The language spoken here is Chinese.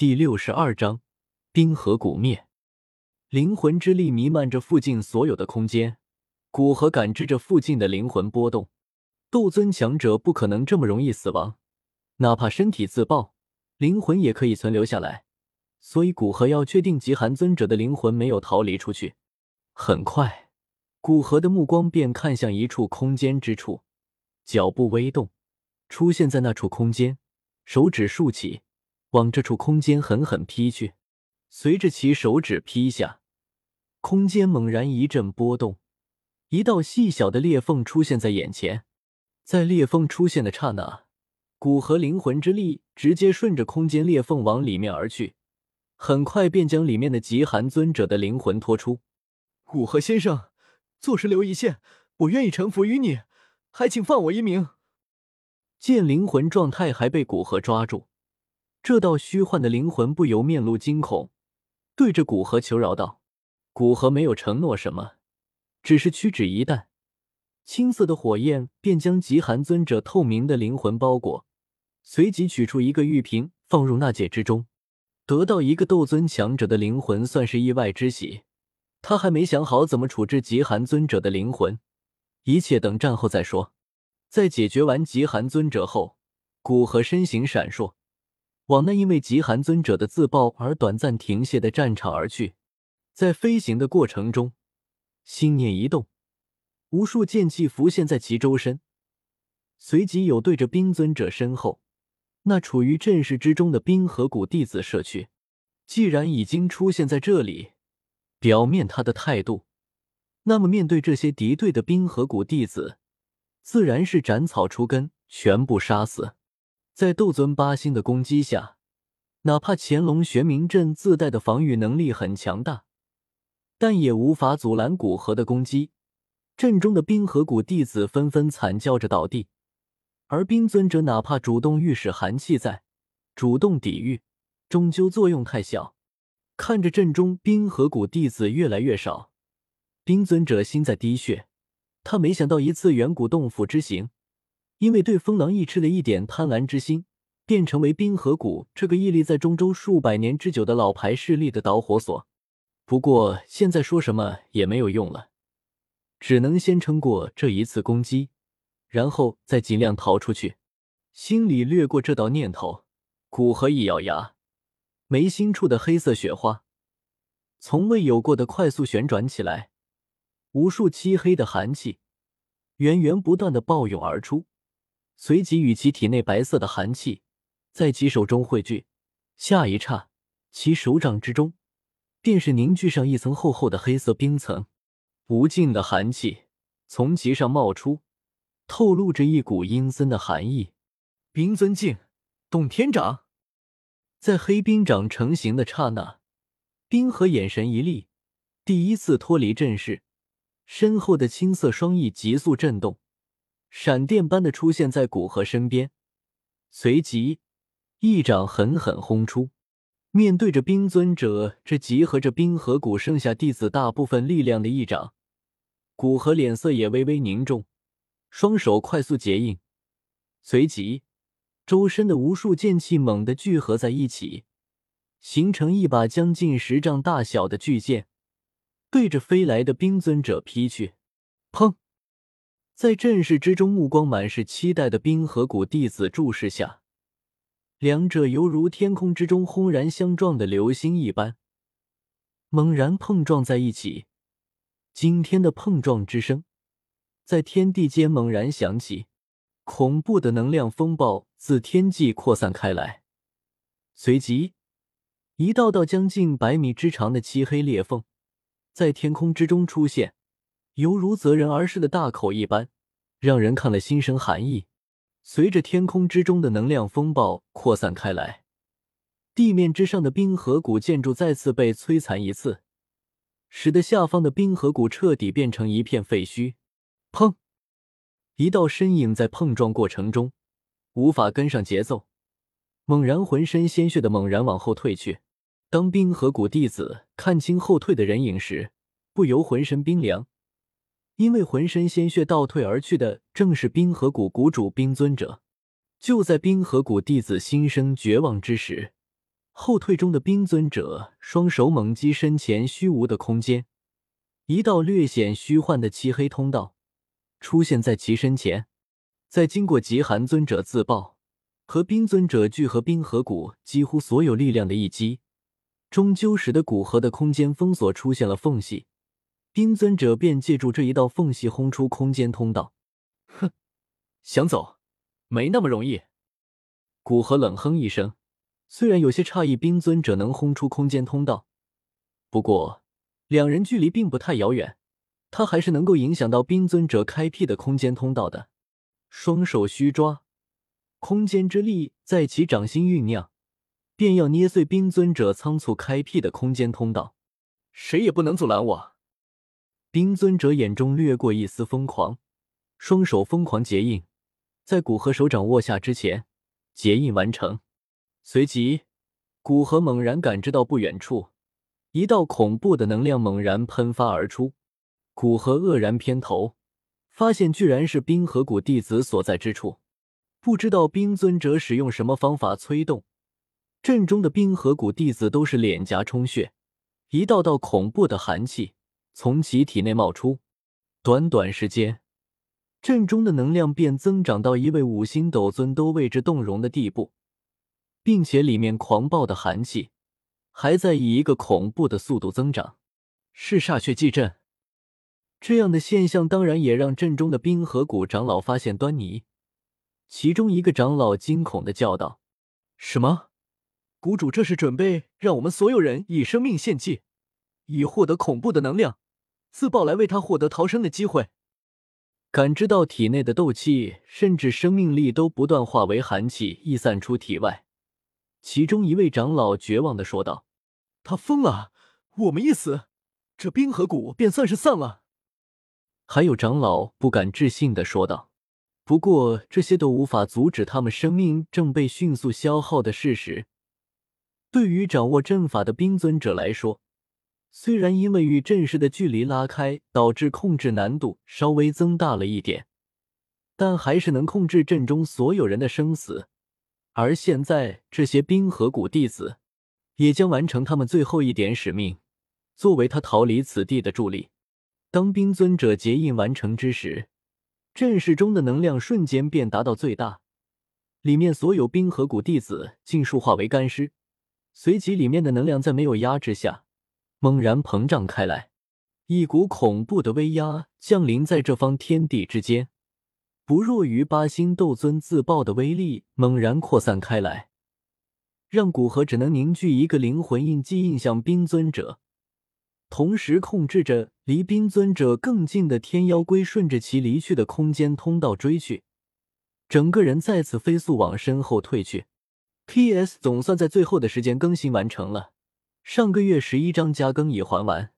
第六十二章冰河谷灭。灵魂之力弥漫着附近所有的空间，古河感知着附近的灵魂波动。斗尊强者不可能这么容易死亡，哪怕身体自爆，灵魂也可以存留下来。所以古河要确定极寒尊者的灵魂没有逃离出去。很快，古河的目光便看向一处空间之处，脚步微动，出现在那处空间，手指竖起，往这处空间狠狠劈去。随着其手指劈下。空间猛然一阵波动，一道细小的裂缝出现在眼前。在裂缝出现的刹那，古河灵魂之力直接顺着空间裂缝往里面而去，很快便将里面的极寒尊者的灵魂拖出。古河先生，做事留一线，我愿意臣服于你，还请放我一命。见灵魂状态还被古河抓住，这道虚幻的灵魂不由面露惊恐，对着古河求饶道。古河没有承诺什么，只是屈指一弹，青色的火焰便将极寒尊者透明的灵魂包裹，随即取出一个玉瓶放入纳戒之中。得到一个斗尊强者的灵魂算是意外之喜，他还没想好怎么处置极寒尊者的灵魂，一切等战后再说。在解决完极寒尊者后，古河身形闪烁，往那因为极寒尊者的自爆而短暂停歇的战场而去。在飞行的过程中，心念一动，无数剑气浮现在其周身，随即有对着冰尊者身后那处于阵势之中的冰河谷弟子射去。既然已经出现在这里，表面他的态度，那么面对这些敌对的冰河谷弟子，自然是斩草除根，全部杀死。在斗尊八星的攻击下，哪怕乾隆玄冥阵自带的防御能力很强大。但也无法阻拦古河的攻击，阵中的冰河谷弟子纷纷惨叫着倒地，而冰尊者哪怕主动御使寒气在，主动抵御，终究作用太小。看着阵中冰河谷弟子越来越少，冰尊者心在滴血。他没想到一次远古洞府之行，因为对风狼一吃了一点贪婪之心，便成为冰河谷这个屹立在中州数百年之久的老牌势力的导火索。不过现在说什么也没有用了，只能先撑过这一次攻击，然后再尽量逃出去。心里掠过这道念头，古河一咬牙，眉心处的黑色雪花从未有过的快速旋转起来，无数漆黑的寒气源源不断的暴涌而出，随即与其体内白色的寒气在其手中汇聚，下一刹，其手掌之中。便是凝聚上一层厚厚的黑色冰层，无尽的寒气从其上冒出，透露着一股阴森的寒意。冰尊境，洞天掌，在黑冰掌成型的刹那，冰河眼神一厉，第一次脱离阵势，身后的青色双翼急速震动，闪电般的出现在古河身边，随即一掌狠狠轰出。面对着冰尊者这集合着冰河谷剩下弟子大部分力量的一掌，古河脸色也微微凝重，双手快速结印，随即周身的无数剑气猛地聚合在一起，形成一把将近十丈大小的巨剑，对着飞来的冰尊者劈去。砰！在阵势之中，目光满是期待的冰河谷弟子注视下。两者犹如天空之中轰然相撞的流星一般，猛然碰撞在一起。惊天的碰撞之声在天地间猛然响起，恐怖的能量风暴自天际扩散开来。随即，一道道将近百米之长的漆黑裂缝在天空之中出现，犹如择人而噬的大口一般，让人看了心生寒意。随着天空之中的能量风暴扩散开来，地面之上的冰河谷建筑再次被摧残一次，使得下方的冰河谷彻底变成一片废墟。砰！一道身影在碰撞过程中无法跟上节奏，猛然浑身鲜血的猛然往后退去。当冰河谷弟子看清后退的人影时，不由浑身冰凉。因为浑身鲜血倒退而去的正是冰河谷谷主冰尊者。就在冰河谷弟子心生绝望之时，后退中的冰尊者双手猛击身前虚无的空间，一道略显虚幻的漆黑通道出现在其身前。在经过极寒尊者自爆和冰尊者聚合冰河谷几乎所有力量的一击，终究使得古河的空间封锁出现了缝隙。冰尊者便借助这一道缝隙轰出空间通道。哼，想走，没那么容易。古河冷哼一声，虽然有些诧异冰尊者能轰出空间通道，不过两人距离并不太遥远，他还是能够影响到冰尊者开辟的空间通道的。双手虚抓，空间之力在其掌心酝酿，便要捏碎冰尊者仓促开辟的空间通道。谁也不能阻拦我！冰尊者眼中掠过一丝疯狂，双手疯狂结印，在古河手掌握下之前。结印完成，随即古河猛然感知到不远处一道恐怖的能量猛然喷发而出。古河愕然偏头，发现居然是冰河谷弟子所在之处。不知道冰尊者使用什么方法催动阵中的冰河谷弟子都是脸颊充血，一道道恐怖的寒气从其体内冒出。短短时间。阵中的能量便增长到一位五星斗尊都为之动容的地步，并且里面狂暴的寒气还在以一个恐怖的速度增长。是煞血祭阵，这样的现象当然也让阵中的冰河谷长老发现端倪。其中一个长老惊恐的叫道：“什么？谷主这是准备让我们所有人以生命献祭，以获得恐怖的能量，自爆来为他获得逃生的机会？”感知到体内的斗气，甚至生命力都不断化为寒气溢散出体外。其中一位长老绝望的说道：“他疯了！我们一死，这冰河谷便算是散了。”还有长老不敢置信的说道：“不过这些都无法阻止他们生命正被迅速消耗的事实。对于掌握阵法的冰尊者来说。”虽然因为与阵势的距离拉开，导致控制难度稍微增大了一点，但还是能控制阵中所有人的生死。而现在，这些冰河谷弟子也将完成他们最后一点使命，作为他逃离此地的助力。当冰尊者结印完成之时，阵势中的能量瞬间便达到最大，里面所有冰河谷弟子尽数化为干尸，随即里面的能量在没有压制下。猛然膨胀开来，一股恐怖的威压降临在这方天地之间，不弱于八星斗尊自爆的威力猛然扩散开来，让古河只能凝聚一个灵魂印记印向冰尊者，同时控制着离冰尊者更近的天妖龟顺着其离去的空间通道追去，整个人再次飞速往身后退去。P.S. 总算在最后的时间更新完成了。上个月十一章加更已还完。